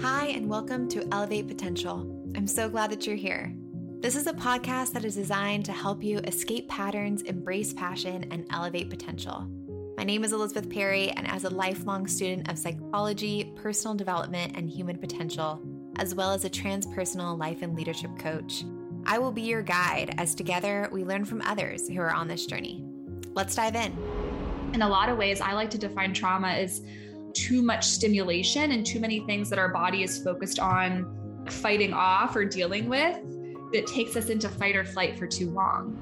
Hi, and welcome to Elevate Potential. I'm so glad that you're here. This is a podcast that is designed to help you escape patterns, embrace passion, and elevate potential. My name is Elizabeth Perry, and as a lifelong student of psychology, personal development, and human potential, as well as a transpersonal life and leadership coach, I will be your guide as together we learn from others who are on this journey. Let's dive in. In a lot of ways, I like to define trauma as too much stimulation and too many things that our body is focused on fighting off or dealing with that takes us into fight or flight for too long.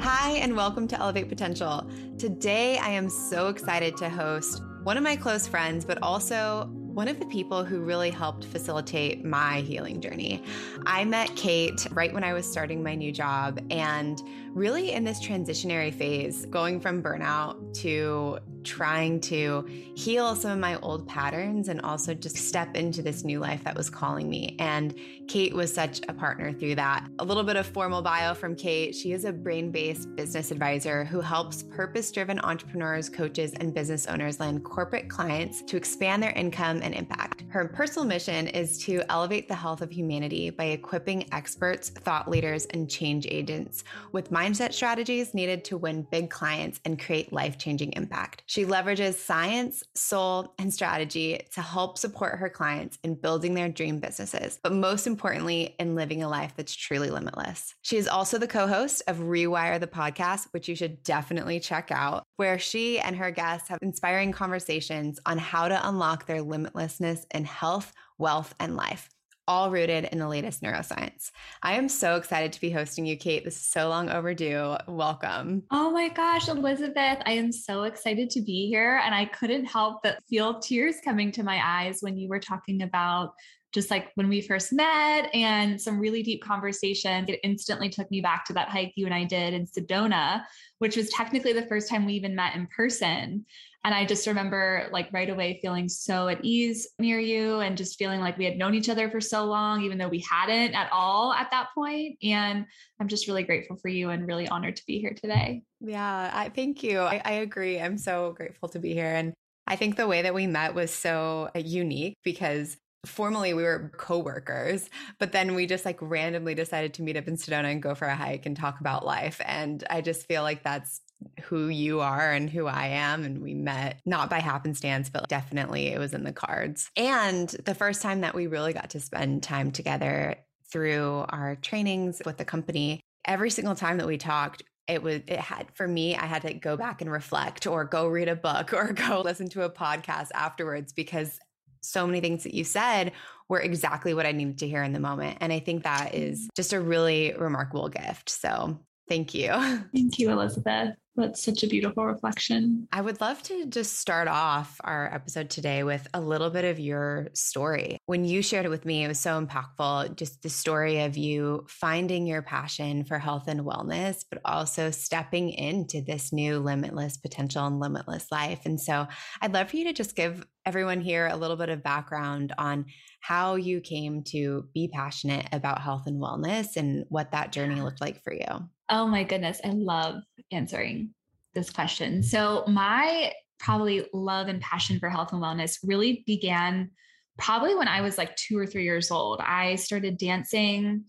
Hi, and welcome to Elevate Potential. Today, I am so excited to host one of my close friends, but also one of the people who really helped facilitate my healing journey. I met Kate right when I was starting my new job, and really in this transitionary phase, going from burnout to trying to heal some of my old patterns and also just step into this new life that was calling me. And Kate was such a partner through that. A little bit of formal bio from Kate. She is a brain based business advisor who helps purpose driven entrepreneurs, coaches, and business owners land corporate clients to expand their income and impact. Her personal mission is to elevate the health of humanity by equipping experts, thought leaders, and change agents with mindset strategies needed to win big clients and create life changing impact. She leverages science, soul, and strategy to help support her clients in building their dream businesses, but most importantly, in living a life that's truly limitless. She is also the co host of Rewire the podcast, which you should definitely check out, where she and her guests have inspiring conversations on how to unlock their limitlessness in health, wealth, and life all rooted in the latest neuroscience. I am so excited to be hosting you, Kate. This is so long overdue. Welcome. Oh my gosh, Elizabeth, I am so excited to be here. And I couldn't help but feel tears coming to my eyes when you were talking about just like when we first met and some really deep conversation. It instantly took me back to that hike you and I did in Sedona, which was technically the first time we even met in person. And I just remember like right away feeling so at ease near you and just feeling like we had known each other for so long, even though we hadn't at all at that point. And I'm just really grateful for you and really honored to be here today. Yeah, I thank you. I, I agree. I'm so grateful to be here. And I think the way that we met was so uh, unique because formally we were co-workers but then we just like randomly decided to meet up in sedona and go for a hike and talk about life and i just feel like that's who you are and who I am. And we met not by happenstance, but definitely it was in the cards. And the first time that we really got to spend time together through our trainings with the company, every single time that we talked, it was it had for me i had to go back and reflect or go read a book or go listen to a podcast afterwards because so many things that you said were exactly what i needed to hear in the moment and i think that mm-hmm. is just a really remarkable gift so thank you thank you elizabeth that's such a beautiful reflection. I would love to just start off our episode today with a little bit of your story. When you shared it with me, it was so impactful. Just the story of you finding your passion for health and wellness, but also stepping into this new limitless potential and limitless life. And so I'd love for you to just give everyone here a little bit of background on how you came to be passionate about health and wellness and what that journey looked like for you. Oh my goodness, I love answering this question. So, my probably love and passion for health and wellness really began probably when I was like two or three years old. I started dancing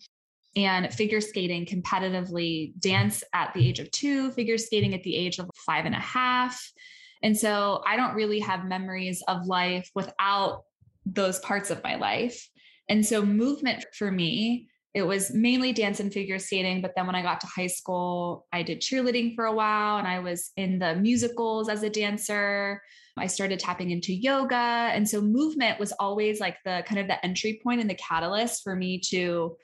and figure skating competitively, dance at the age of two, figure skating at the age of five and a half. And so I don't really have memories of life without those parts of my life. And so movement for me it was mainly dance and figure skating. But then when I got to high school, I did cheerleading for a while and I was in the musicals as a dancer. I started tapping into yoga. And so movement was always like the kind of the entry point and the catalyst for me to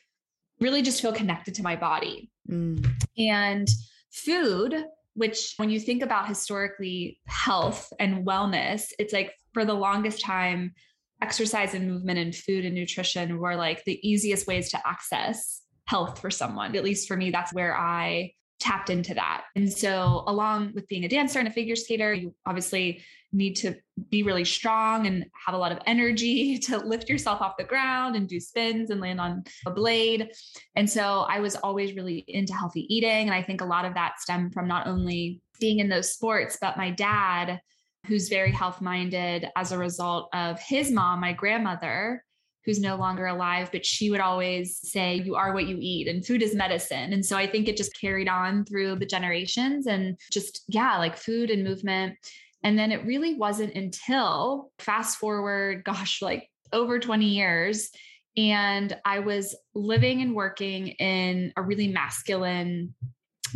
really just feel connected to my body. Mm. And food, which when you think about historically health and wellness, it's like for the longest time, exercise and movement and food and nutrition were like the easiest ways to access health for someone. At least for me, that's where I tapped into that. And so, along with being a dancer and a figure skater, you obviously need to be really strong and have a lot of energy to lift yourself off the ground and do spins and land on a blade. And so, I was always really into healthy eating. And I think a lot of that stemmed from not only being in those sports, but my dad who's very health minded as a result of his mom, my grandmother, who's no longer alive, but she would always say, You are what you eat, and food is medicine. And so I think it just carried on through the generations and just, yeah, like food and movement. And then it really wasn't until fast forward, gosh, like over 20 years. And I was living and working in a really masculine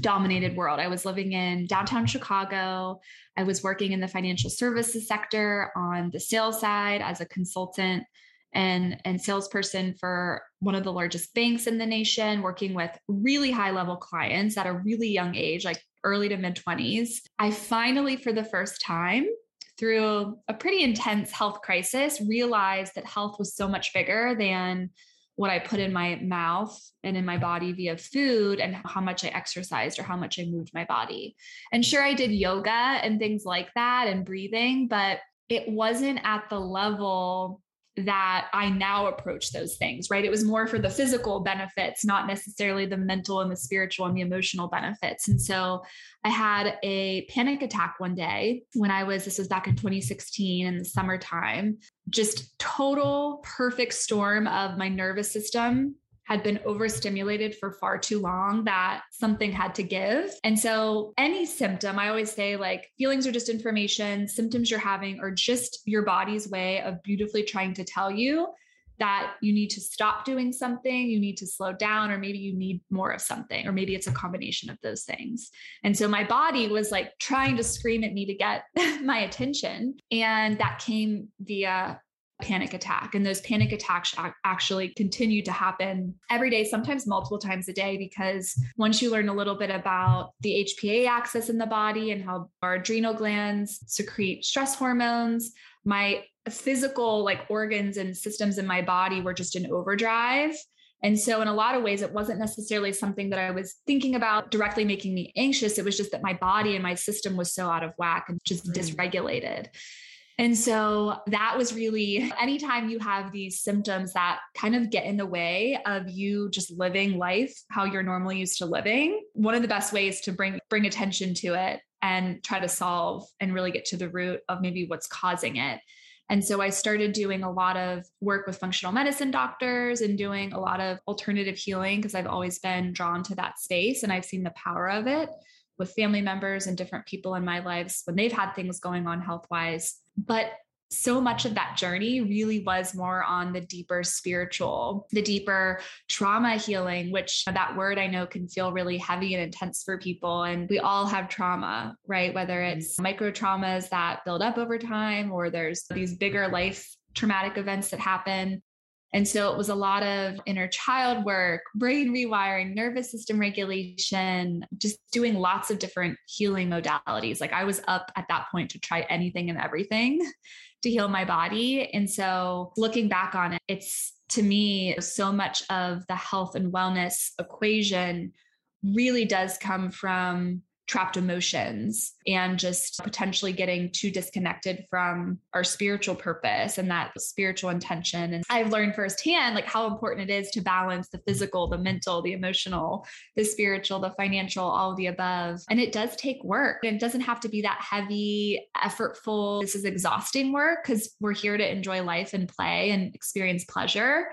dominated world. I was living in downtown Chicago. I was working in the financial services sector on the sales side as a consultant and and salesperson for one of the largest banks in the nation working with really high level clients at a really young age like early to mid 20s i finally for the first time through a pretty intense health crisis realized that health was so much bigger than what I put in my mouth and in my body via food and how much I exercised or how much I moved my body. And sure, I did yoga and things like that and breathing, but it wasn't at the level that I now approach those things, right? It was more for the physical benefits, not necessarily the mental and the spiritual and the emotional benefits. And so I had a panic attack one day when I was, this was back in 2016 in the summertime, just total perfect storm of my nervous system had been overstimulated for far too long that something had to give. And so, any symptom, I always say, like, feelings are just information, symptoms you're having are just your body's way of beautifully trying to tell you that you need to stop doing something, you need to slow down, or maybe you need more of something, or maybe it's a combination of those things. And so my body was like trying to scream at me to get my attention. And that came via panic attack. And those panic attacks actually continue to happen every day, sometimes multiple times a day, because once you learn a little bit about the HPA axis in the body and how our adrenal glands secrete stress hormones, my physical like organs and systems in my body were just in overdrive. And so, in a lot of ways, it wasn't necessarily something that I was thinking about directly making me anxious. It was just that my body and my system was so out of whack and just mm. dysregulated. And so that was really anytime you have these symptoms that kind of get in the way of you just living life how you're normally used to living, one of the best ways to bring bring attention to it and try to solve and really get to the root of maybe what's causing it. And so I started doing a lot of work with functional medicine doctors and doing a lot of alternative healing because I've always been drawn to that space and I've seen the power of it with family members and different people in my lives when they've had things going on health wise. But so much of that journey really was more on the deeper spiritual, the deeper trauma healing, which that word I know can feel really heavy and intense for people. And we all have trauma, right? Whether mm-hmm. it's micro traumas that build up over time or there's these bigger life traumatic events that happen. And so it was a lot of inner child work, brain rewiring, nervous system regulation, just doing lots of different healing modalities. Like I was up at that point to try anything and everything to heal my body. And so looking back on it, it's to me so much of the health and wellness equation really does come from trapped emotions and just potentially getting too disconnected from our spiritual purpose and that spiritual intention. And I've learned firsthand like how important it is to balance the physical, the mental, the emotional, the spiritual, the financial, all the above. And it does take work. It doesn't have to be that heavy, effortful. This is exhausting work because we're here to enjoy life and play and experience pleasure.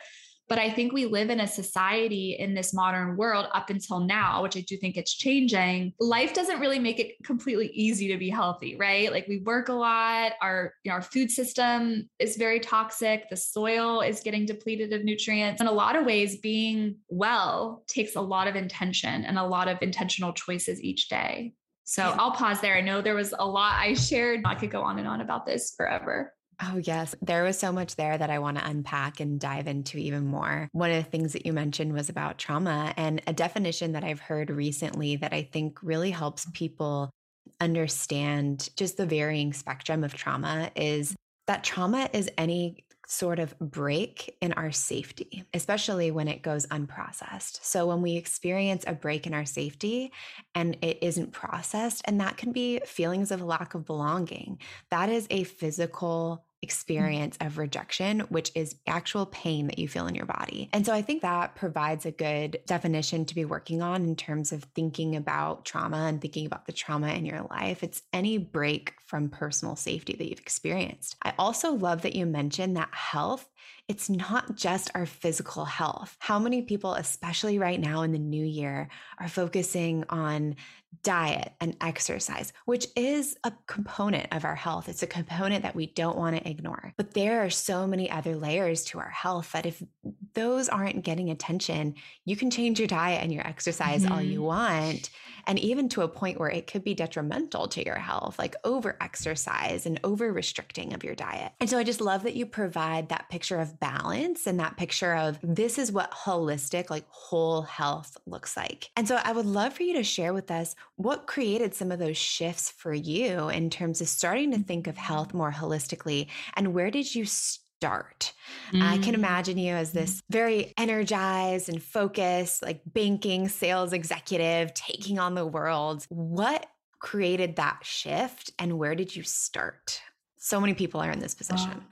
But I think we live in a society in this modern world up until now, which I do think it's changing. Life doesn't really make it completely easy to be healthy, right? Like we work a lot, our, you know, our food system is very toxic, the soil is getting depleted of nutrients. In a lot of ways, being well takes a lot of intention and a lot of intentional choices each day. So. I'll pause there. I know there was a lot I shared. I could go on and on about this forever. Oh, yes. There was so much there that I want to unpack and dive into even more. One of the things that you mentioned was about trauma, and a definition that I've heard recently that I think really helps people understand just the varying spectrum of trauma is that trauma is any sort of break in our safety, especially when it goes unprocessed. So, when we experience a break in our safety and it isn't processed, and that can be feelings of lack of belonging, that is a physical. Mm-hmm. experience of rejection, which is actual pain that you feel in your body. And so I think that provides a good definition to be working on in terms of thinking about trauma and thinking about the trauma in your life. It's any break from personal safety that you've experienced. I also love that you mentioned that health it's not just our physical health. How many people, especially right now in the new year, are focusing on diet and exercise, which is a component of our health. It's a component that we don't want to ignore. But there are so many other layers to our health that if those aren't getting attention, you can change your diet and your exercise mm-hmm. all you mm-hmm. want. And even to a point where it could be detrimental to your health, like over exercise and over restricting of your diet. And so I just love that you provide that picture of balance and that picture of this is what holistic, like whole health looks like. And so I would love for you to share with us what created some of those shifts for you in terms of starting to think of health more holistically? And where did you start? Mm. I can mm. imagine you as this very energized and focused, like banking sales executive taking on the world. What created that shift and where did you start? So many people are in this position.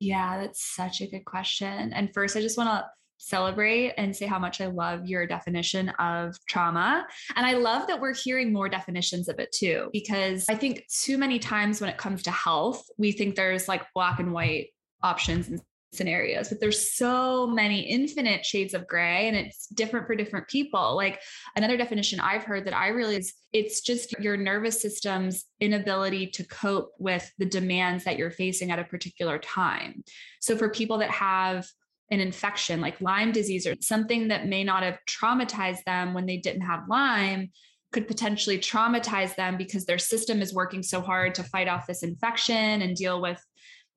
yeah, that's such a good question. And first, I just want to celebrate and say how much I love your definition of trauma. And I love that we're hearing more definitions of it too, because I think too many times when it comes to health, we think there's like black and white options and scenarios, but there's so many infinite shades of gray and it's different for different people. Like another definition I've heard that I realize it's just your nervous system's inability to cope with the demands that you're facing at a particular time. So for people that have an infection like Lyme disease or something that may not have traumatized them when they didn't have Lyme could potentially traumatize them because their system is working so hard to fight off this infection and deal with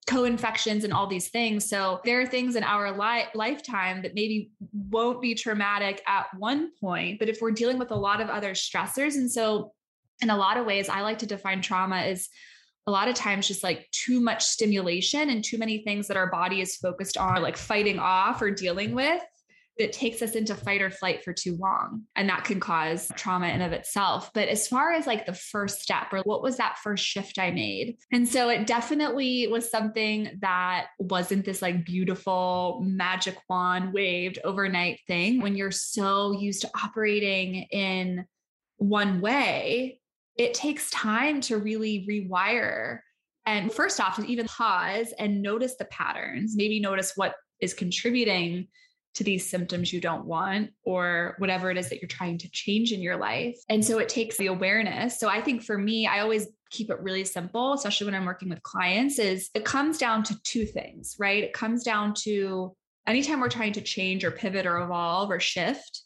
co-infections and all these things. So there are things in our li- lifetime that maybe won't be traumatic at one point, but if we're dealing with a lot of other stressors and so in a lot of ways I like to define trauma as a lot of times just like too much stimulation and too many things that our body is focused on like fighting off or dealing with that takes us into fight or flight for too long. And that can cause trauma in of itself. But as far as like the first step or what was that first shift i made? And so it definitely was something that wasn't this like beautiful magic wand waved overnight thing. When you're so used to operating in one way it takes time to really rewire. And first off, to even pause and notice the patterns, maybe notice what is contributing to these symptoms you don't want or whatever it is that you're trying to change in your life. And so it takes the awareness. So I think for me, I always keep it really simple, especially when I'm working with clients is it comes down to two things, right? It comes down to anytime we're trying to change or pivot or evolve or shift,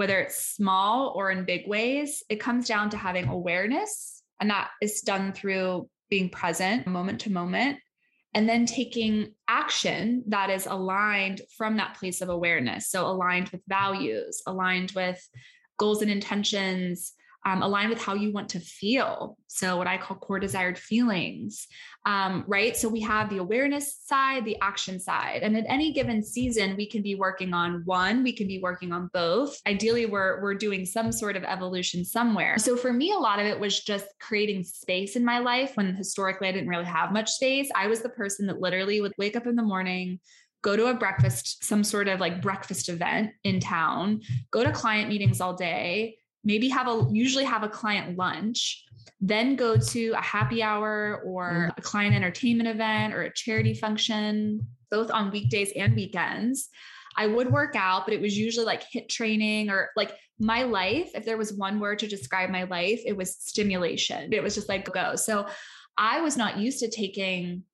whether it's small or in big ways, it comes down to having awareness. And that is done through being present moment to moment and then taking action that is aligned from that place of awareness. So, aligned with values, aligned with goals and intentions, um, align with how you want to feel. So, what I call core desired feelings, um, right? So, we have the awareness side, the action side. And at any given season, we can be working on one, we can be working on both. Ideally, we're, we're doing some sort of evolution somewhere. So, for me, a lot of it was just creating space in my life when historically I didn't really have much space. I was the person that literally would wake up in the morning, go to a breakfast, some sort of like breakfast event in town, go to client meetings all day, maybe have a usually have a client lunch then go to a happy hour or mm. a client entertainment event or a charity function both on weekdays and weekends. I would work out but it was usually like HIIT training or like my life if there was one word to describe my life it was stimulation. It was just like go. So i was not used to taking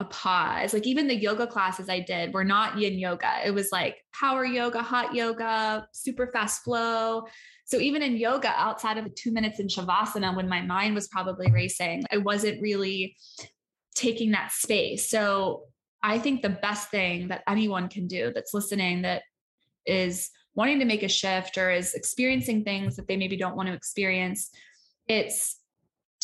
a pause. Like even the yoga classes I did were not yin yoga. It was like power yoga, hot yoga, super fast flow. So even in yoga, outside of the two minutes in Shavasana, when my mind was probably racing, I wasn't really taking that space. So I think the best thing that anyone can do that's listening that is wanting to make a shift or is experiencing things that they maybe don't want to experience, it's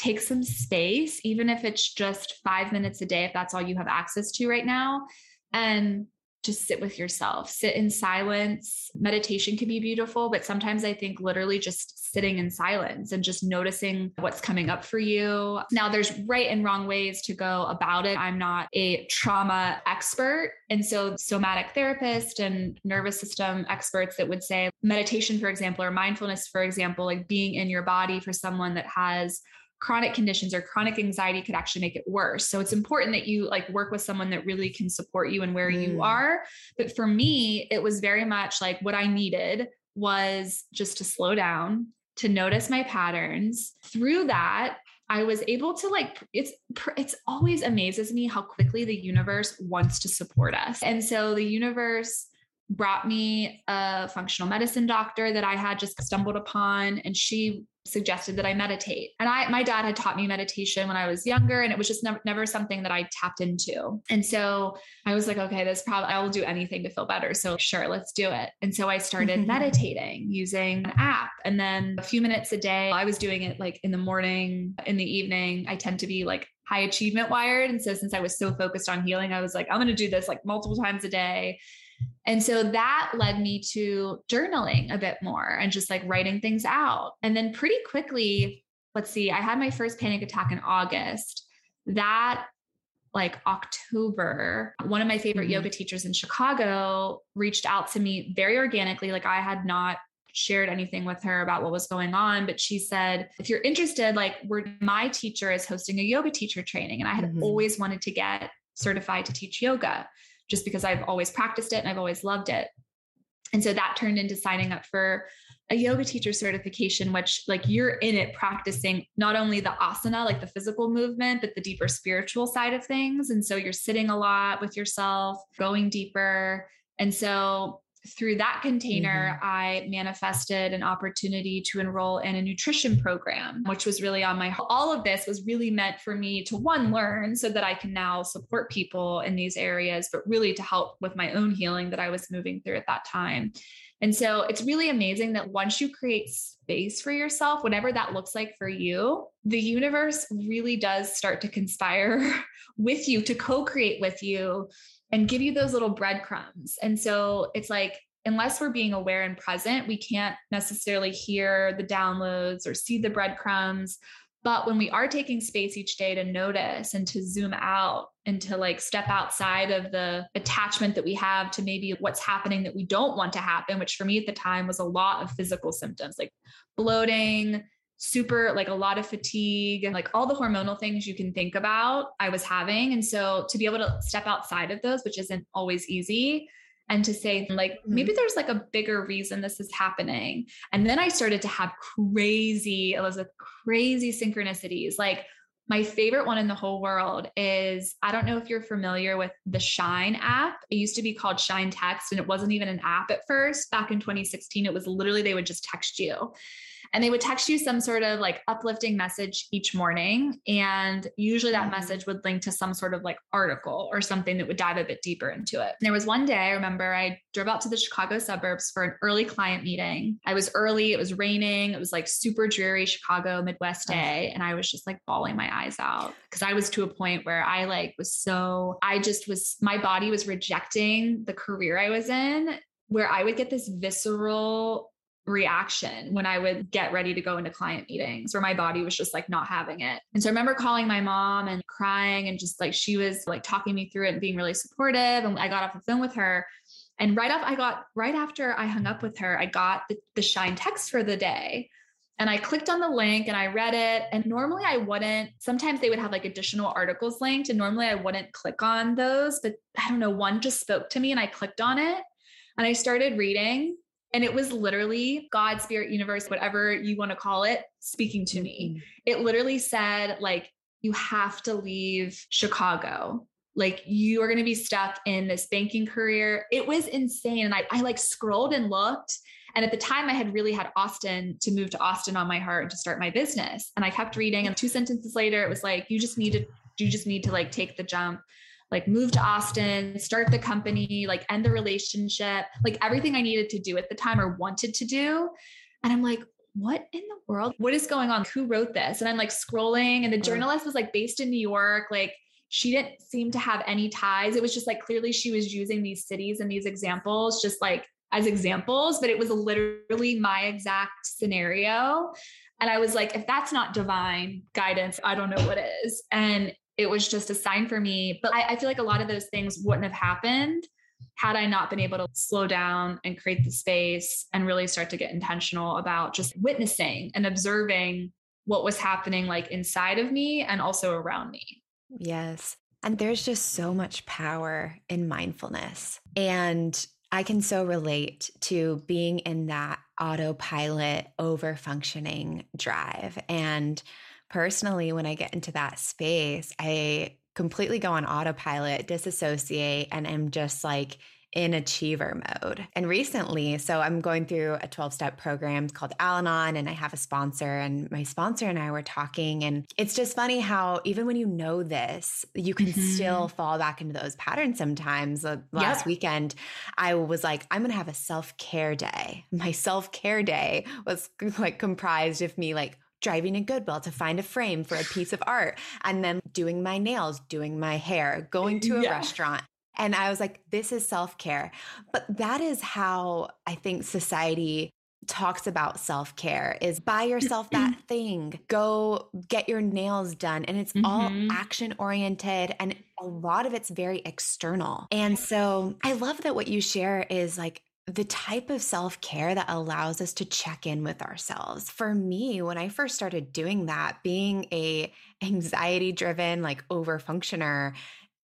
take some space, even if it's just five minutes a day, if that's all you have access to right now, and just sit with yourself, sit in silence. Meditation can be beautiful, but sometimes I think literally just sitting in silence and just noticing what's coming up for you. Now, there's right and wrong ways to go about it. I'm not a trauma expert. And so, somatic therapist and nervous system experts that would say meditation, for example, or mindfulness, for example, like being in your body for someone that has chronic conditions or chronic anxiety could actually make it worse. So it's important that you like work with someone that really can support you and where mm. you are. But for me, it was very much like what I needed was just to slow down, to notice my patterns. Through that, I was able to like it's it's always amazes me how quickly the universe wants to support us. And so the universe brought me a functional medicine doctor that I had just stumbled upon and she suggested that I meditate. And I my dad had taught me meditation when I was younger and it was just never, never something that I tapped into. And so I was like, okay, this probably I will do anything to feel better. So sure, let's do it. And so I started meditating using an app and then a few minutes a day. I was doing it like in the morning, in the evening. I tend to be like high achievement wired. And so since I was so focused on healing, I was like, I'm going to do this like multiple times a day. And so that led me to journaling a bit more and just like writing things out. And then pretty quickly, let's see, I had my first panic attack in August. That like October, one of my favorite mm-hmm. yoga teachers in Chicago reached out to me very organically. Like I had not shared anything with her about what was going on, but she said, if you're interested, like we're my teacher is hosting a yoga teacher training. And I had mm-hmm. always wanted to get certified to teach yoga just because I've always practiced it and I've always loved it. And so that turned into signing up for a yoga teacher certification, which like you're in it practicing not only the asana, like the physical movement, but the deeper spiritual side of things. And so you're sitting a lot with yourself, going deeper. And so through that container, mm-hmm. I manifested an opportunity to enroll in a nutrition program, which was really on my all of this was really meant for me to one learn so that I can now support people in these areas, but really to help with my own healing that I was moving through at that time. And so it's really amazing that once you create space for yourself, whatever that looks like for you, the universe really does start to conspire with you, to co create with you and give you those little breadcrumbs. And so it's like, unless we're being aware and present, we can't necessarily hear the downloads or see the breadcrumbs. But when we are taking space each day to notice and to zoom out and to like step outside of the attachment that we have to maybe what's happening that we don't want to happen, which for me at the time was a lot of physical symptoms like bloating, super like a lot of fatigue and like all the hormonal things you can think about I was having. And so to be able to step outside of those, which isn't always easy, and to say like mm-hmm. maybe there's like a bigger reason this is happening. And then I started to have crazy, Elizabeth, crazy synchronicities. Like my favorite one in the whole world is I don't know if you're familiar with the Shine app. It used to be called Shine Text, and it wasn't even an app at first. Back in 2016, it was literally they would just text you and they would text you some sort of like uplifting message each morning. And usually that mm-hmm. message would link to some sort of like article or something that would dive a bit deeper into it. And there was one day I remember I drove out to the Chicago suburbs for an early client meeting. I was early, it was raining, it was like super dreary Chicago Midwest day. And I was just like bawling my eyes out because I was to a point where I like was so, I just was, my body was rejecting the career I was in where I would get this visceral reaction when I would get ready to go into client meetings where my body was just like not having it. And so I remember calling my mom and crying and just like she was like talking me through it and being really supportive. And I got off the phone with her. And right off, I got right after I hung up with her, I got the, the Shine text for the day. And I clicked on the link and I read it. And normally I wouldn't, sometimes they would have like additional articles linked. And normally I wouldn't click on those. But I don't know, one just spoke to me and I clicked on it. And I started reading and it was literally God, spirit, universe, whatever you want to call it, speaking to me. Mm-hmm. It literally said, like, you have to leave Chicago. Like, you are going to be stuck in this banking career. It was insane. And I, I like scrolled and looked. And at the time, I had really had Austin to move to Austin on my heart and to start my business. And I kept reading. And two sentences later, it was like, you just need to, you just need to like take the jump like move to Austin, start the company, like end the relationship, like everything I needed to do at the time or wanted to do. And I'm like, what in the world? What is going on? Who wrote this? And I'm like scrolling, and the mm-hmm. journalist was like based in New York. Like she didn't seem to have any ties. It was just like clearly she was using these cities and these examples just like as examples, but it was literally my exact scenario. And I was like, if that's not divine guidance, I don't know what is. And it was just a sign for me. But I, I feel like a lot of those things wouldn't have happened had I not been able to slow down and create the space and really start to get intentional about just witnessing and observing what was happening like inside of me and also around me. Yes. And there's just so much power in mindfulness. And I can so relate to being in that autopilot, over functioning drive. And personally, when I get into that space, I completely go on autopilot, disassociate, and I'm just like in achiever mode. And recently, so I'm going through a 12 step program called Al Anon, and I have a sponsor, and my sponsor and I were talking. And it's just funny how even when you know this, you can mm-hmm. still fall back into those patterns sometimes. Last weekend, I was like, I'm going to have a self care day. My self care day was like comprised of me like driving to Goodwill to find a frame for a piece of art and then doing my nails, doing my hair, going to a yeah. restaurant. And I was like, this is self care. But that is how I think society talks about self care is buy yourself that thing, go get your nails done. And it's mm-hmm. all action oriented and a lot of it's very external. And so I love that what you share is like, the type of self care that allows us to check in with ourselves. For me, when I first started doing that, being a anxiety driven, like over functioner,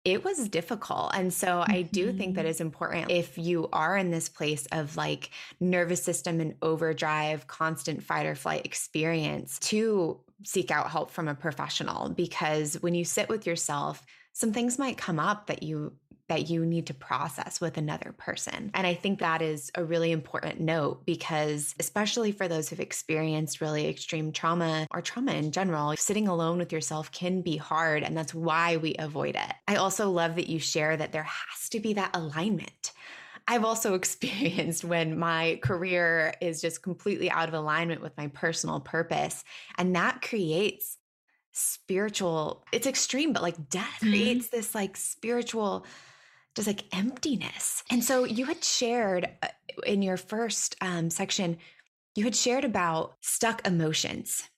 it was difficult. And so mm-hmm. I do think that mm-hmm. it's important if you are in this place of like nervous system and overdrive, constant fight or flight experience to seek out help from a professional because when you sit with yourself, some things might come up that you that you need to process with another person. And I think that is a really important note because, especially for those who've experienced really extreme trauma or trauma in general, sitting alone with yourself can be hard. And that's why we avoid it. I also love that you share that there has to be that alignment. I've also experienced when my career is just completely out of alignment with my personal purpose. And that creates spiritual, it's extreme, but like death mm-hmm. creates this like spiritual just like emptiness. And so you had shared uh, in your first um, section, you had shared about stuck emotions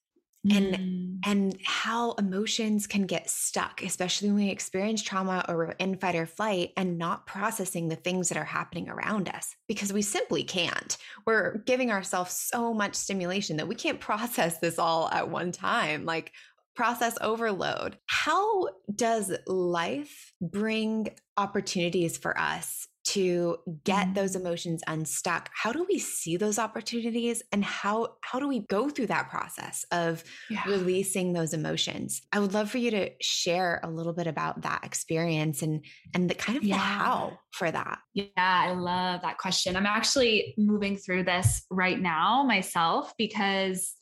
and mm. and how emotions can get stuck especially when we experience trauma or we're in fight or flight and not processing the things that are happening around us because we simply can't we're giving ourselves so much stimulation that we can't process this all at one time like process overload. How does life bring opportunities for us to get those mm. emotions unstuck how do we see those opportunities and how how do we go through that process of yeah. releasing those emotions i would love for you to share a little bit about that experience and and the kind of yeah. the how for that yeah i love that question i'm actually moving through this right now myself because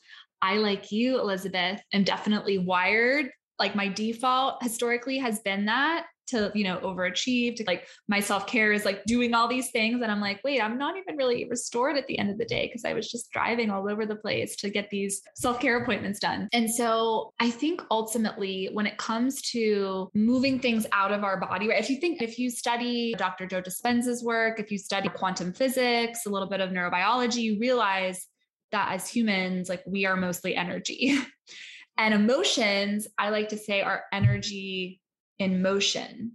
I, like you, Elizabeth, am definitely wired. Like my default historically has been that to, you know, overachieve, to like my self care is like doing all these things. And I'm like, wait, I'm not even really restored at the end of the day because I was just driving all over the place to get these self care appointments done. And so I think ultimately, when it comes to moving things out of our body, right? If you think, if you study Dr. Joe Dispenza's work, if you study quantum physics, a little bit of neurobiology, you realize that as humans, like we are mostly energy. and emotions, I like to say, are energy in motion.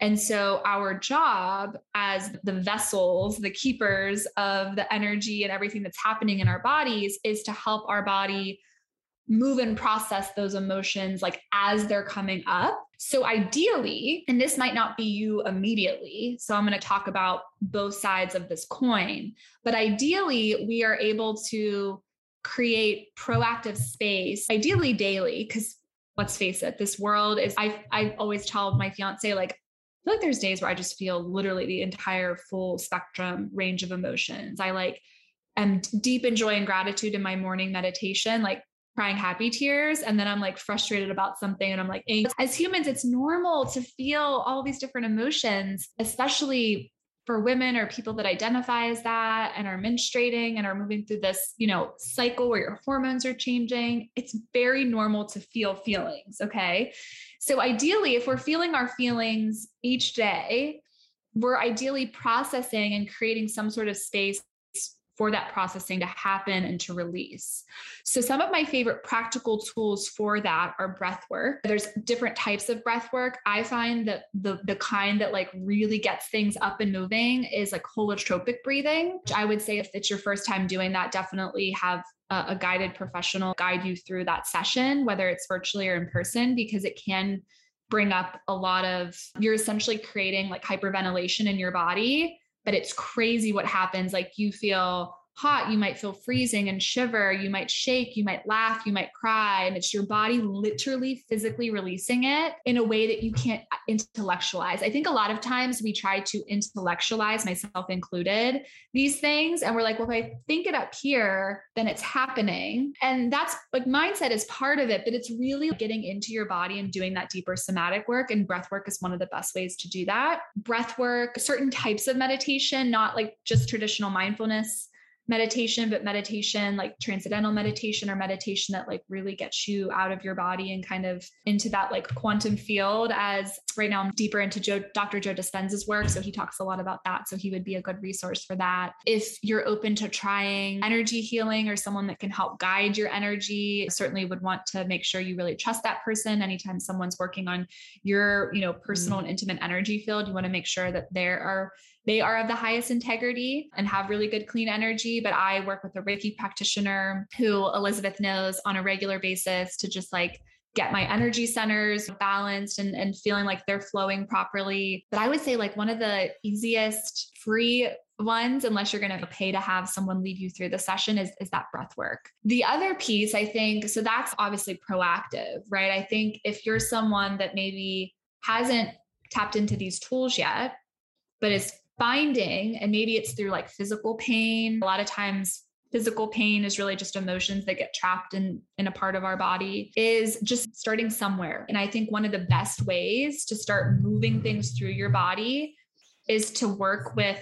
And so, our job as the vessels, the keepers of the energy and everything that's happening in our bodies is to help our body move and process those emotions like as they're coming up. So, ideally, and this might not be you immediately. So, I'm going to talk about both sides of this coin, but ideally, we are able to create proactive space, ideally daily, because let's face it, this world is, I, I always tell my fiance, like, I feel like there's days where I just feel literally the entire full spectrum range of emotions. I like am deep in joy and gratitude in my morning meditation. Like crying happy tears and then I'm like frustrated about something and I'm like as humans it's normal to feel all these different emotions especially for women or people that identify as that and are menstruating and are moving through this you know cycle where your hormones are changing. It's very normal to feel feelings okay? So ideally if we're feeling our feelings each day we're ideally processing and creating some sort of space for that processing to happen and to release. So, some of my favorite practical tools for that are breath work. There's different types of breath work. I find that the, the kind that like really gets things up and moving is like holotropic breathing. I would say if it's your first time doing that, definitely have a, a guided professional guide you through that session, whether it's virtually or in person, because it can bring up a lot of you're essentially creating like hyperventilation in your body but it's crazy what happens. Like you feel hot, you might feel freezing and shiver, you might shake, you might laugh, you might cry. And it's your body literally physically releasing it in a way that you can't uh, intellectualize. I think a lot of times we try to intellectualize, myself included, these things. And we're like, well, if I think it up here, then it's happening. And that's like mindset is part of it, but it's really getting into your body and doing that deeper somatic work. And breath work is one of the best ways to do that. Breath work, certain types of meditation, not like just traditional mindfulness meditation, but meditation like transcendental meditation or meditation that like really gets you out of your body and kind of into that like quantum field. As right now I'm deeper into Joe, Dr. Joe Dispenza's work. So he talks a lot about that. So he would be a good resource for that. If you're open to trying energy healing or someone that can help guide your energy, certainly would want to make sure you really trust that person. Anytime someone's working on your, you know, personal mm-hmm. and intimate energy field, you want to make sure that there are they are of the highest integrity and have really good clean energy. But I work with a Reiki practitioner who Elizabeth knows on a regular basis to just like get my energy centers balanced and, and feeling like they're flowing properly. But I would say like one of the easiest free ones, unless you're going to pay to have someone lead you through the session, is, is that breath work. The other piece, I think, so that's obviously proactive, right? I think if you're someone that maybe hasn't tapped into these tools yet, but is finding, and maybe it's through like physical pain. A lot of times, physical pain is really just emotions that get trapped in in a part of our body is just starting somewhere and i think one of the best ways to start moving things through your body is to work with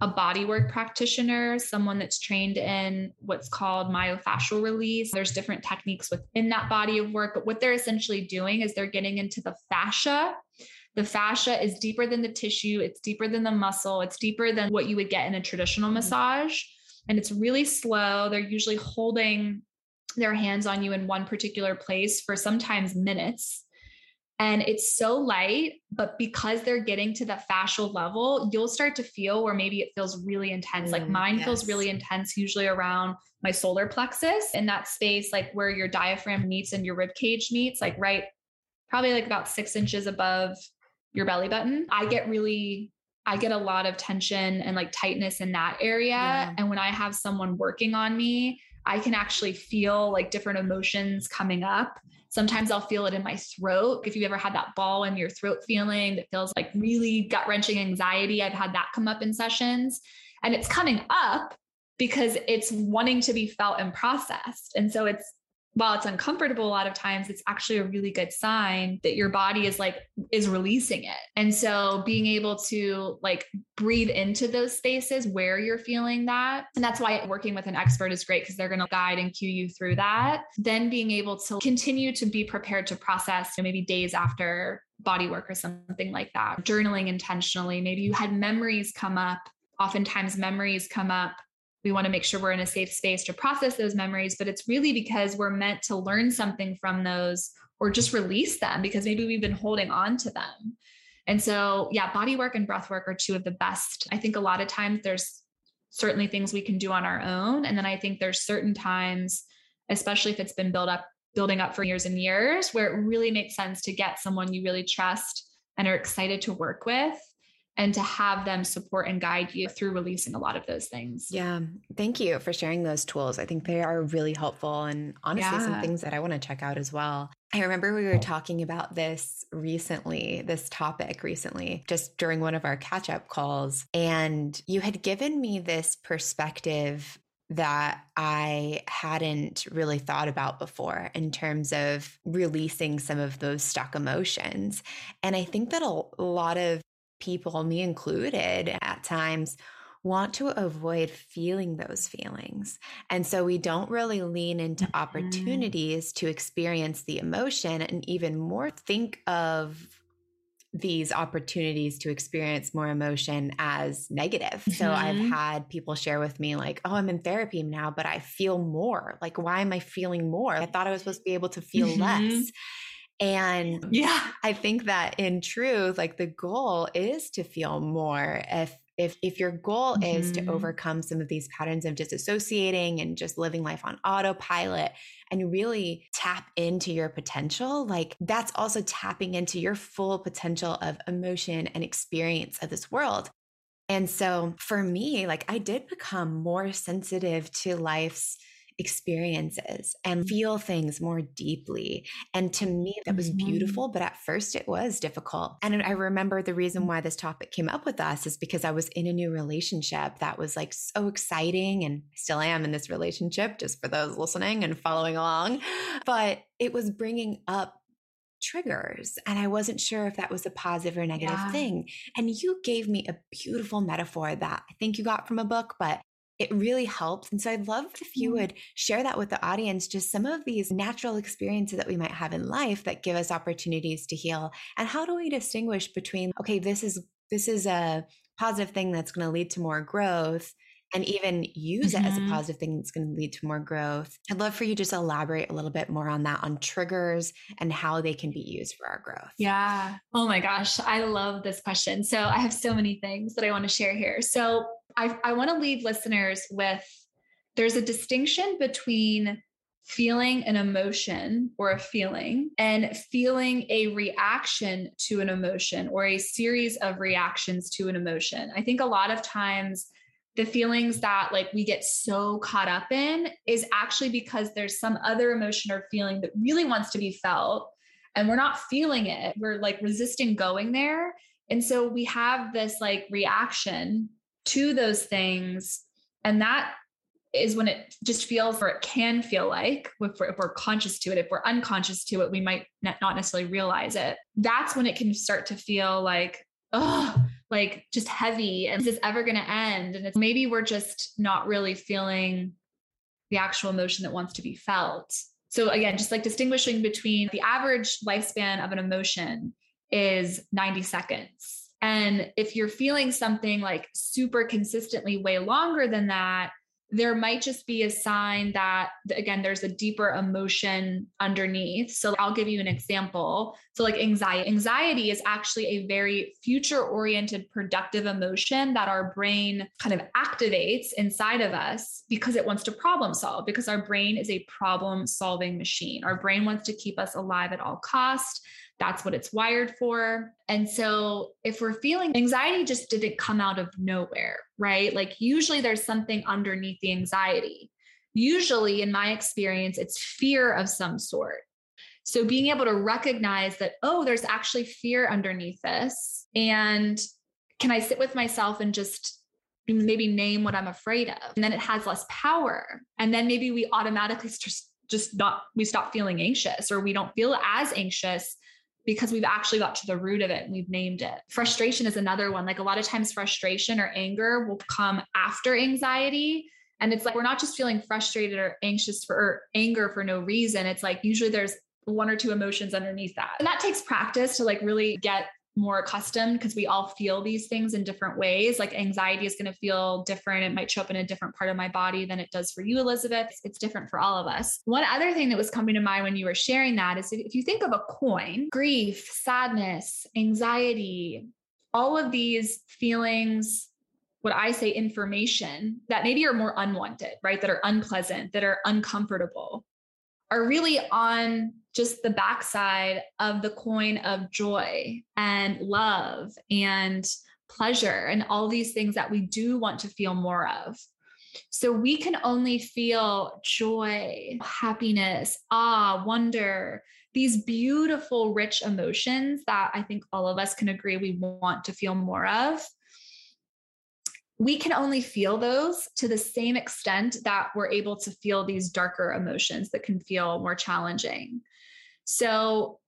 a bodywork practitioner, someone that's trained in what's called myofascial release. There's different techniques within that body of work, but what they're essentially doing is they're getting into the fascia the fascia is deeper than the tissue, it's deeper than the muscle, it's deeper than what you would get in a traditional mm-hmm. massage. And it's really slow. They're usually holding their hands on you in one particular place for sometimes minutes. And it's so light, but because they're getting to the fascial level, you'll start to feel where maybe it feels really intense. Mm, like mine yes. feels really intense, usually around my solar plexus in that space, like where your diaphragm meets and your rib cage meets, like right, probably like about six inches above your belly button. I get really I get a lot of tension and like tightness in that area. Yeah. And when I have someone working on me, I can actually feel like different emotions coming up. Sometimes I'll feel it in my throat. If you ever had that ball in your throat feeling that feels like really gut wrenching anxiety, I've had that come up in sessions. And it's coming up because it's wanting to be felt and processed. And so it's while it's uncomfortable a lot of times it's actually a really good sign that your body is like is releasing it. And so being able to like breathe into those spaces where you're feeling that and that's why working with an expert is great because they're going to guide and cue you through that. Then being able to continue to be prepared to process you know, maybe days after body work or something like that. Journaling intentionally. Maybe you had memories come up. Oftentimes memories come up we want to make sure we're in a safe space to process those memories but it's really because we're meant to learn something from those or just release them because maybe we've been holding on to them. And so yeah body work and breath work are two of the best. I think a lot of times there's certainly things we can do on our own and then i think there's certain times especially if it's been built up building up for years and years where it really makes sense to get someone you really trust and are excited to work with and to have them support and guide you through releasing a lot of those things. Yeah. Thank you for sharing those tools. I think they are really helpful and honestly yeah. some things that I want to check out as well. I remember we were talking about this recently, this topic recently, just during one of our catch up calls. And you had given me this perspective that I hadn't really thought about before in terms of releasing some of those stuck emotions. And I think that a lot of people, me included, at times want to avoid feeling those feelings. And so we don't really lean into mm-hmm. opportunities to experience the emotion and even more think of these opportunities to experience more emotion as negative. Mm-hmm. So I've mm-hmm. had people share with me, like, oh, I'm in therapy now, but I feel more. Like, why am I feeling more? I thought I was supposed to be able to feel mm-hmm. less. And yeah, I think that in truth, like the goal is to feel more if if if your goal mm-hmm. is to Mm-hmm. overcome some of these patterns of disassociating and just living life on autopilot and really tap into your potential like that's also tapping into your full potential of emotion and experience of this world and so for me like i did become more sensitive to life's experiences and feel things more deeply. And to me, that was Mhm. beautiful, but at first it was difficult. And I remember the reason why this topic came up with us is because I was in a new relationship that was like so exciting and I still am in this relationship, just for those listening and following along. But it was bringing up triggers and I wasn't sure if that was a positive or negative Yeah. thing. And you gave me a beautiful metaphor that I think you got from a book, but it really helped. And so I'd love if you Mm. would share that with the audience, just some of these natural experiences that we might have in life that give us opportunities to heal. And how do we distinguish between, okay, this is this is a positive thing that's going to lead to more growth and even use it as a Mhm. positive thing that's going to lead to more growth. I'd love for you just elaborate a little bit more on that, on triggers and how they can be used for our growth. Yeah. Oh my gosh. I love this question. So I have so many things that I want to share here. So I, I want to leave listeners with there's a distinction between feeling an emotion or a feeling and feeling a reaction to an emotion or a series of reactions to an emotion. I think a lot of times the feelings that like we get so caught up in is actually because there's some other emotion or feeling that really wants to be felt and we're not feeling it. We're like resisting going there. And so we have this like reaction to those things. And that is when it just feels or it can feel like if we're, if we're conscious to it if we're unconscious to it we might not necessarily realize it. That's when it can start to feel like oh like just heavy and is this ever going to end? And maybe we're just not really feeling the actual emotion that wants to be felt. So again just like distinguishing between the average lifespan of an emotion is 90 seconds and if you're feeling something like super consistently way longer than that there might just be a sign that again there's a deeper emotion underneath. So i'll give you an example. So like anxiety anxiety is actually a very future oriented productive emotion that our brain kind of activates inside of us because it wants to problem solve because our brain is a problem solving machine. Our brain wants to keep us alive at all cost that's what it's wired for. And so, if we're feeling anxiety just didn't come out of nowhere, right? Like, usually there's something underneath the anxiety. Usually, in my experience, it's fear of some sort. So, being able to recognize that, oh, there's actually fear underneath this. And can I sit with myself and just maybe name what I'm afraid of? And then it has less power. And then maybe we automatically just just not we stop feeling anxious or we don't feel as anxious because we've actually got to the root of it and we've named it. Frustration is another one. Like a lot of times, frustration or anger will come after anxiety. And it's like we're not just feeling frustrated or anxious for or anger for no reason. It's like usually there's one or two emotions underneath that. And that takes practice to like really get more accustomed because we all feel these things in different ways. Like anxiety is going to feel different. It might show up in a different part of my body than it does for you, Elizabeth. It's different for all of us. One other thing that was coming to mind when you were sharing that is if you think of a coin, grief, sadness, anxiety, all of these feelings, what I say information that maybe are more unwanted, right? That are unpleasant, that are uncomfortable, are really on just the backside of the coin of joy and love and pleasure and all these things that we do want to feel more of. So we can only feel joy, happiness, awe, wonder, these beautiful, rich emotions that I think all of us can agree we want to feel more of. We can only feel those to the same extent that we're able to feel these darker emotions that can feel more challenging. So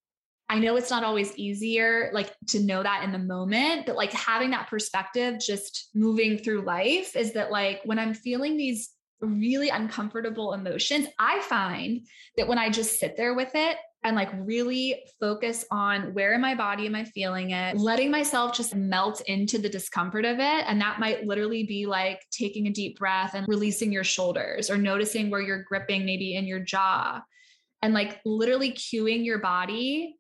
I know it's not always easier like to know that in the moment, but like having that perspective just moving through life is that like when I'm feeling these really uncomfortable emotions, I find that when I just sit there with it and like really focus on where in my body am I feeling it, letting myself just melt into the discomfort of it. And that might literally be like taking a deep breath and releasing your shoulders or noticing where you're gripping maybe in your jaw and like literally cueing your body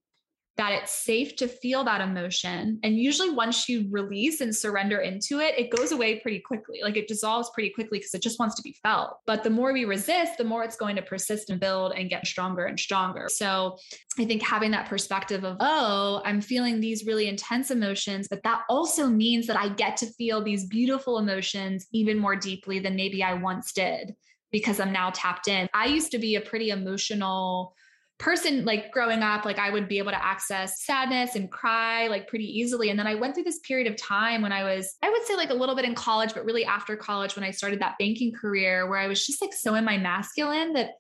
that it's safe to feel that emotion. And usually, once you release and surrender into it, it goes away pretty quickly. Like it dissolves pretty quickly because it just wants to be felt. But the more we resist, the more it's going to persist and build and get stronger and stronger. So I think having that perspective of, oh, I'm feeling these really intense emotions, but that also means that I get to feel these beautiful emotions even more deeply than maybe I once did because I'm now tapped in. I used to be a pretty emotional person like growing up like i would be able to access sadness and cry like pretty easily and then i went through this period of time when i was i would say like a little bit in college but really after college when i started that banking career where i was just like so in my masculine that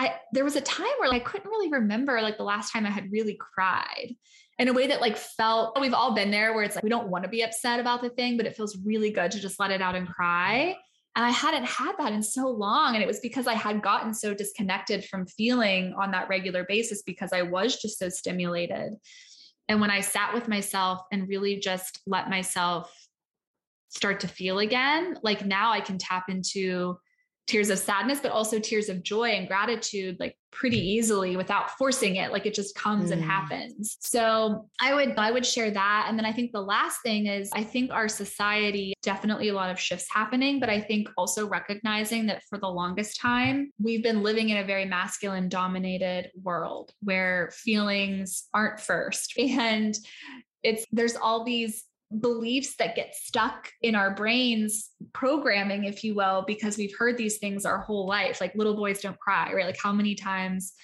i there was a time where like, i couldn't really remember like the last time i had really cried in a way that like felt we've all been there where it's like we don't want to be upset about the thing but it feels really good to just let it out and cry and I hadn't had that in so long. And it was because I had gotten so disconnected from feeling on that regular basis because I was just so stimulated. And when I sat with myself and really just let myself start to feel again, like now I can tap into tears of sadness, but also tears of joy and gratitude, like pretty easily without forcing it. Like it just comes mm. and happens. So I would, I would share that. And then I think the last thing is I think our society, definitely a lot of shifts happening, but I think also recognizing that for the longest time, we've been living in a very masculine dominated world where feelings aren't first. And it's, there's all these beliefs that get stuck in our brains programming if you will because we've heard these things our whole life like little boys don't cry right like how many times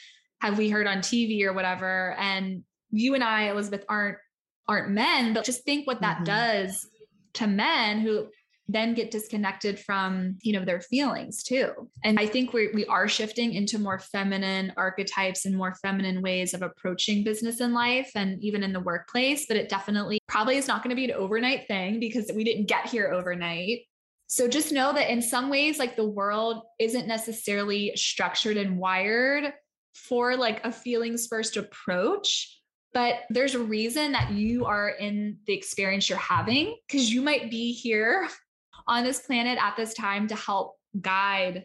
have we heard on TV or whatever and you and I Elizabeth aren't aren't men but just think what that mm-hmm. does to men who then get disconnected from you know their feelings too. And i think we we are shifting into more feminine archetypes and more feminine ways of approaching business and life and even in the workplace but it definitely probably is not going to be an overnight thing because we didn't get here overnight. So just know that in some ways like the world isn't necessarily structured and wired for like a feelings first approach but there's a reason that you are in the experience you're having because you might be here on this planet at this time to help guide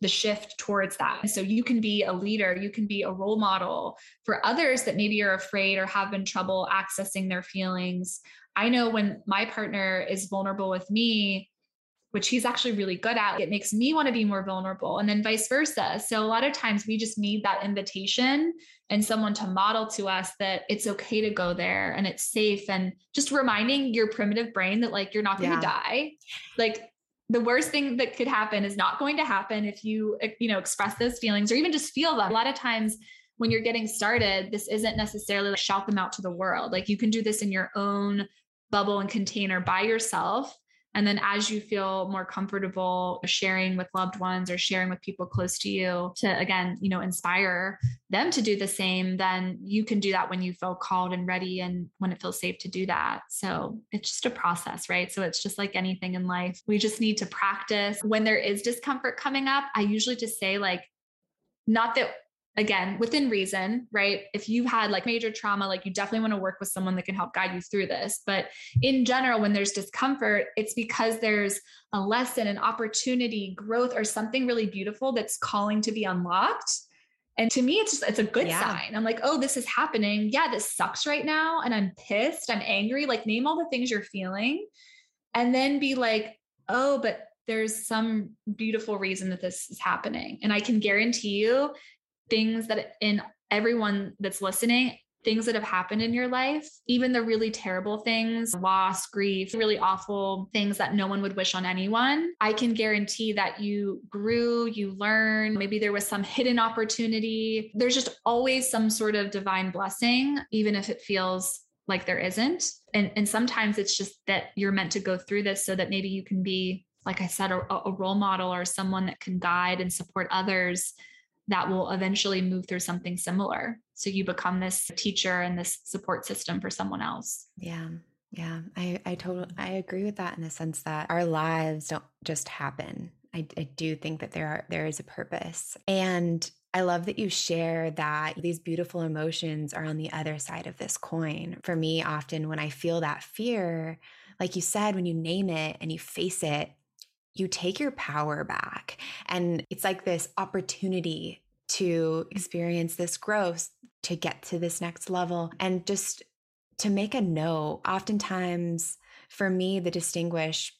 the shift towards that. So you can be a leader, you can be a role model for others that maybe are afraid or have been trouble accessing their feelings. I know when my partner is vulnerable with me, which he's actually really good at, it makes me want to be more vulnerable and then vice versa. So a lot of times we just need that invitation and someone to model to us that it's okay to go there and it's safe and just reminding your primitive brain that like you're not going to yeah. die. Like the worst thing that could happen is not going to happen if you you know express those feelings or even just feel them. A lot of times when you're getting started, this isn't necessarily like shout them out to the world. Like you can do this in your own bubble and container by yourself and then as you feel more comfortable sharing with loved ones or sharing with people close to you to again, you know, inspire them to do the same, then you can do that when you feel called and ready and when it feels safe to do that. So it's just a process, right? So it's just like anything in life. We just need to practice. When there is discomfort coming up, I usually just say like not that again within reason right? If you had like major trauma like you definitely want to work with someone that can help guide you through this. But in general when there's discomfort it's because there's a lesson an opportunity growth or something really beautiful that's calling to be unlocked. And to me it's just it's a good yeah. sign. I'm like oh this is happening. Yeah this sucks right now and i'm pissed i'm angry. Like name all the things you're feeling and then be like oh but there's some beautiful reason that this is happening. And I can guarantee you things that in everyone that's listening, things that have happened in your life, even the really terrible things, loss, grief, really awful things that no one would wish on anyone, I can guarantee that you grew, you learned, maybe there was some hidden opportunity. There's just always some sort of divine blessing, even if it feels like there isn't. And, and sometimes it's just that you're meant to go through this so that maybe you can be, like I said, a, a role model or someone that can guide and support others that will eventually move through something similar. So you become this teacher and this support system for someone else. Yeah. Yeah. I, I totally, I agree with that in the sense that our lives don't just happen. I, I do think that there are, there is a purpose. And I love that you share that these beautiful emotions are on the other side of this coin. For me, often when I feel that fear, like you said, when you name it and you face it, you take your power back. And it's like this opportunity to experience this growth, to get to this next level, and just to make a note. Oftentimes, for me, the distinguish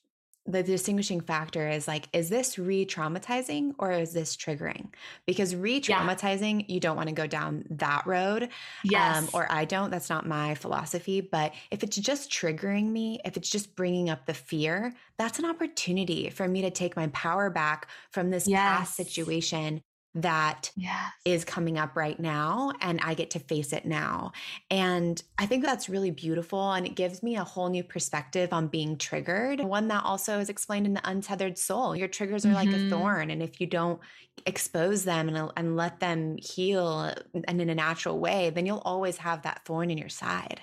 the distinguishing factor is like, is this re traumatizing or is this triggering? Because re traumatizing, yeah. you don't want to go down that road. Um, yes. Um, or I don't. That's not my philosophy. But if it's just triggering me, if it's just bringing up the fear, that's an opportunity for me to take my power back from this yes. past situation that yes. is coming up right now and I get to face it now. And I think that's really beautiful and it gives me a whole new perspective on being triggered. One that also is explained in the untethered soul. Your triggers are mm-hmm. like a mm-hmm. thorn and if you don't expose them and, and let them heal and in a natural way, then you'll always have that thorn in your side.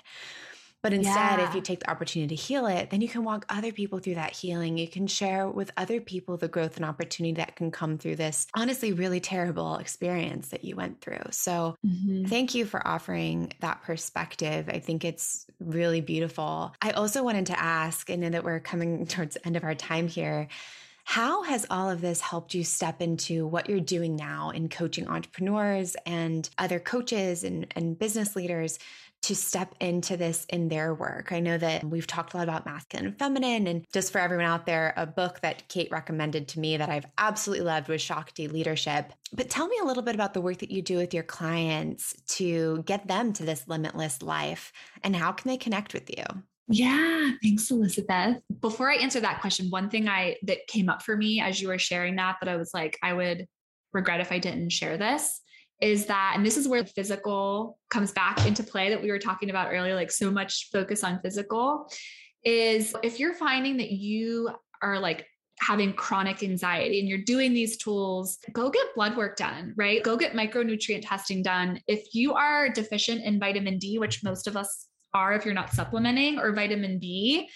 But instead, yeah. if you take the opportunity to heal it, then you can walk other people through that healing. You can share with other people the growth and opportunity that can come through this honestly really terrible experience that you went through. So, mm-hmm. thank you for offering that perspective. I think it's really beautiful. I also wanted to ask, and know that we're coming towards the end of our time here. How has all of this helped you step into what you're doing now in coaching entrepreneurs and other coaches and, and business leaders to step into this in their work. I know that we've talked a lot about masculine and feminine. And just for everyone out there, a book that Kate recommended to me that I've absolutely loved was Shakti Leadership. But tell me a little bit about the work that you do with your clients to get them to this limitless life and how can they connect with you? Yeah, thanks Elizabeth. Before I answer that question, one thing I that came up for me as you were sharing that that I was like I would regret if I didn't share this is that, and this is where physical comes back into play that we were talking about earlier, like so much focus on physical, is if you're finding that you are like having chronic anxiety and you're doing these tools, go get blood work done, right? Go get micronutrient testing done. If you are deficient in vitamin D, which most of us are if you're not supplementing, or vitamin B,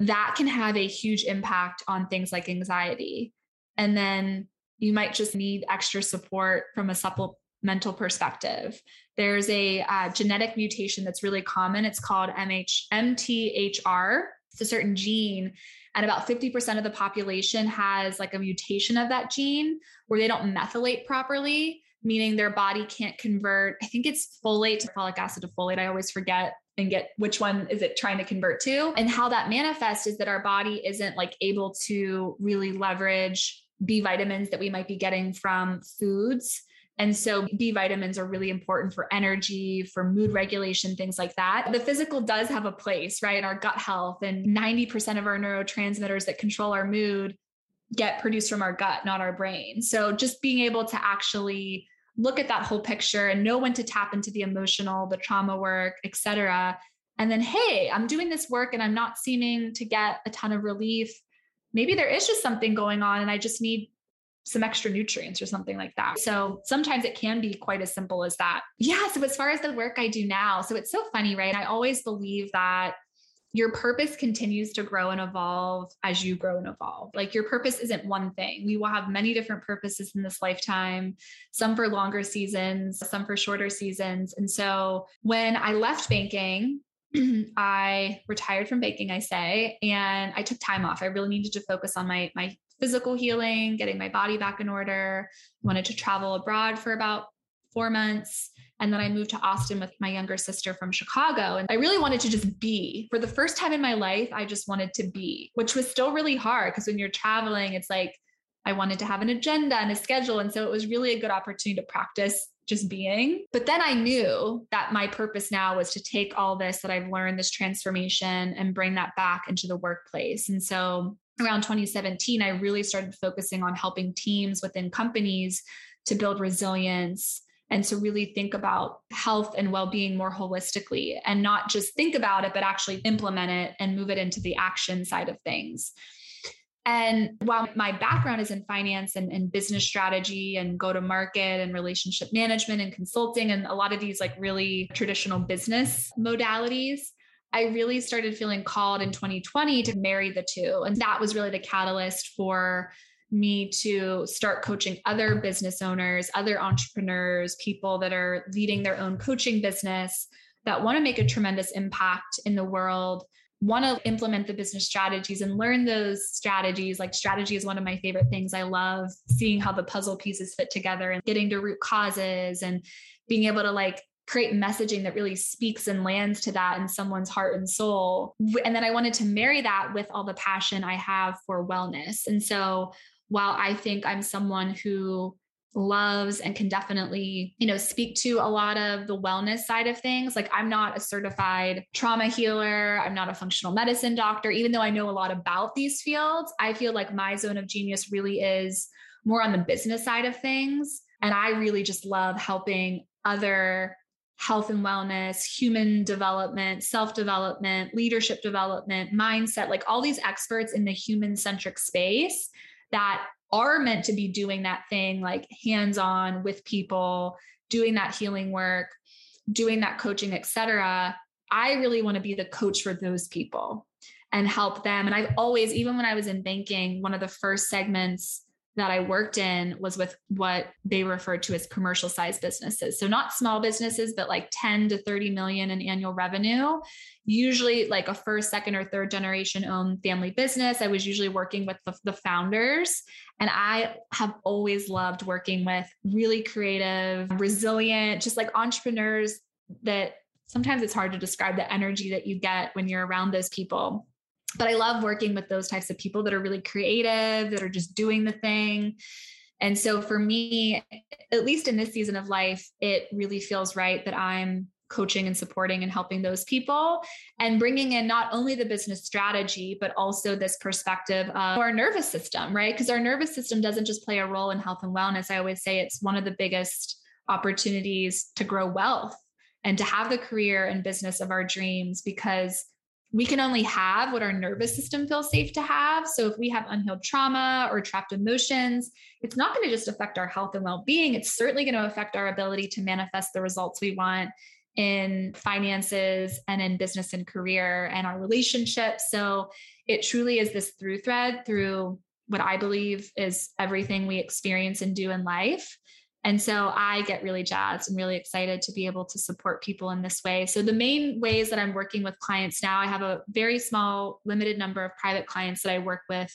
that can have a huge impact on things like anxiety. And then you might just need extra support from a supplemental perspective. There's a uh, genetic mutation that's really common. It's called MH, MTHFR. It's a certain gene. And about 50% of the population has like a mutation of that gene where they don't methylate properly, meaning their body can't convert, I think it's folate to folic acid to folate. I always forget and get which one is it trying to convert to. And how that manifests is that our body isn't like able to really leverage B vitamins that we might be getting from foods. And so B vitamins are really important for energy, for mood regulation, things like that. The physical does have a place, right? In our gut health and 90% of our neurotransmitters that control our mood get produced from our gut, not our brain. So just being able to actually look at that whole picture and know when to tap into the emotional, the trauma work, et cetera. And then, hey, I'm doing this work and I'm not seeming to get a ton of relief maybe there is just something going on and I just need some extra nutrients or something like that. So sometimes it can be quite as simple as that. Yeah. So as far as the work I do now, so it's so funny, right? I always believe that your purpose continues to grow and evolve as you grow and evolve. Like your purpose isn't one thing. We will have many different purposes in this lifetime, some for longer seasons, some for shorter seasons. And so when I left banking, I retired from baking, I say, and I took time off. I really needed to focus on my my physical healing, getting my body back in order. I Wanted to travel abroad for about 4 months. And then I moved to Austin with my younger sister from Chicago. And I really wanted to just be. For the first time in my life, I just wanted to be, which was still really hard because when you're traveling, it's like I wanted to have an agenda and a schedule. And so it was really a good opportunity to practice just being. But then I knew that my purpose now was to take all this that I've learned, this transformation, and bring that back into the workplace. And so around 2017, I really started focusing on helping teams within companies to build resilience and to really think about health and well-being more holistically and not just think about it but actually implement it and move it into the action side of things and while my background is in finance and, and business strategy and go to market and relationship management and consulting and a lot of these like really traditional business modalities, I really started feeling called in 2020 to marry the two. And that was really the catalyst for me to start coaching other business owners, other entrepreneurs, people that are leading their own coaching business that want to make a tremendous impact in the world want to implement the business strategies and learn those strategies. Like strategy is one of my favorite things. I love seeing how the puzzle pieces fit together and getting to root causes and being able to like create messaging that really speaks and lands to that in someone's heart and soul. And then I wanted to marry that with all the passion I have for wellness. And so while I think I'm someone who loves and can definitely, you know, speak to a lot of the wellness side of things. Like I'm not a certified trauma healer, I'm not a functional medicine doctor, even though I know a lot about these fields. I feel like my zone of genius really is more on the business side of things. And I really just love helping other health and wellness, human development, self development, leadership development, mindset, like all these experts in the human centric space that are meant to be doing that thing like hands on with people, doing that healing work, doing that coaching, etc. I really want to be the coach for those people and help them. And I've always, even when I was in banking, one of the first segments that I worked in was with what they referred to as commercial size businesses. So not small businesses, but like 10 to 30 million in annual revenue. Usually like a first, second, or third generation owned family business. I was usually working with the, the founders. And I have always loved working with really creative, resilient, just like entrepreneurs that sometimes it's hard to describe the energy that you get when you're around those people but I love working with those types of people that are really creative, that are just doing the thing. And so for me, at least in this season of life, it really feels right that I'm coaching and supporting and helping those people and bringing in not only the business strategy, but also this perspective of our nervous system, right? Because our nervous system doesn't just play a role in health and wellness. I always say it's one of the biggest opportunities to grow wealth and to have the career and business of our dreams because we can only have what our nervous system feels safe to have. So if we have unhealed trauma or trapped emotions, it's not going to just affect our health and well being. It's certainly going to affect our ability to manifest the results we want in finances and in business and career and our relationships. So it truly is this through thread through what I believe is everything we experience and do in life. And so I get really jazzed and really excited to be able to support people in this way. So, the main ways that I'm working with clients now, I have a very small, limited number of private clients that I work with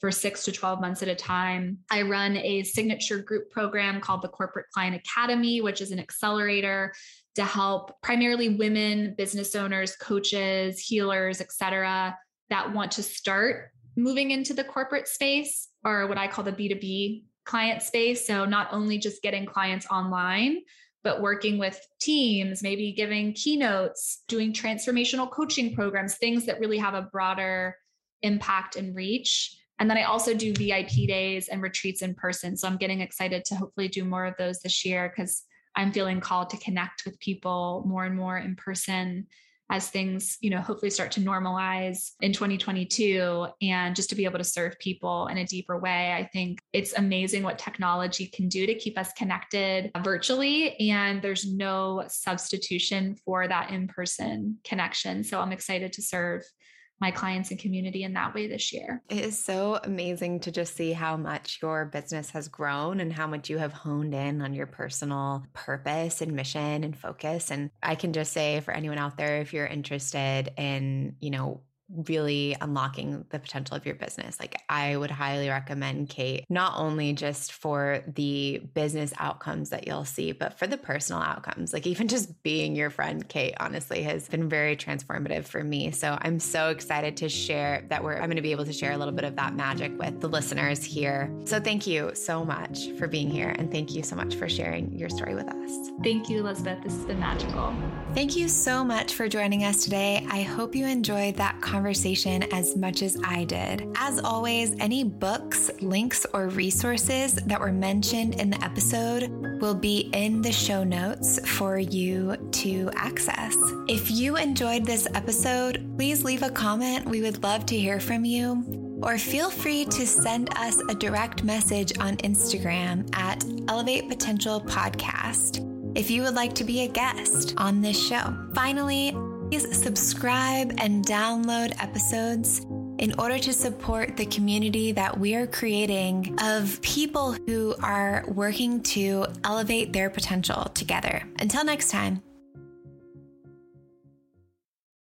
for six to 12 months at a time. I run a signature group program called the Corporate Client Academy, which is an accelerator to help primarily women, business owners, coaches, healers, et cetera, that want to start moving into the corporate space or what I call the B2B client space. So not only just getting clients online, but working with teams, maybe giving keynotes, doing transformational coaching programs, things that really have a broader impact and reach. And then I also do VIP days and retreats in person. So I'm getting excited to hopefully do more of those this year because I'm feeling called to connect with people more and more in person as things, you know, hopefully start to normalize in 2022 and just to be able to serve people in a deeper way. I think it's amazing what technology can do to keep us connected virtually and there's no substitution for that in-person connection. So I'm excited to serve my clients and community in that way this year. It is so amazing to just see how much your business has grown and how much you have honed in on your personal purpose and mission and focus. And I can just say for anyone out there, if you're interested in, you know, really unlocking the potential of your business. Like I would highly recommend Kate, not only just for the business outcomes that you'll see, but for the personal outcomes. Like even just being your friend, Kate, honestly has been very transformative for me. So I'm so excited to share that we're, I'm going to be able to share a little bit of that magic with the listeners here. So thank you so much for being here. And thank you so much for sharing your story with us. Thank you, Elizabeth. This has been magical. Thank you so much for joining us today. I hope you enjoyed that conversation conversation as much as I did. As always, any books, links, or resources that were mentioned in the episode will be in the show notes for you to access. If you enjoyed this episode, please leave a comment. We would love to hear from you. Or feel free to send us a direct message on Instagram at Elevate Potential Podcast if you would like to be a guest on this show. Finally, Please subscribe and download episodes in order to support the community that we are creating of people who are working to elevate their potential together. Until next time.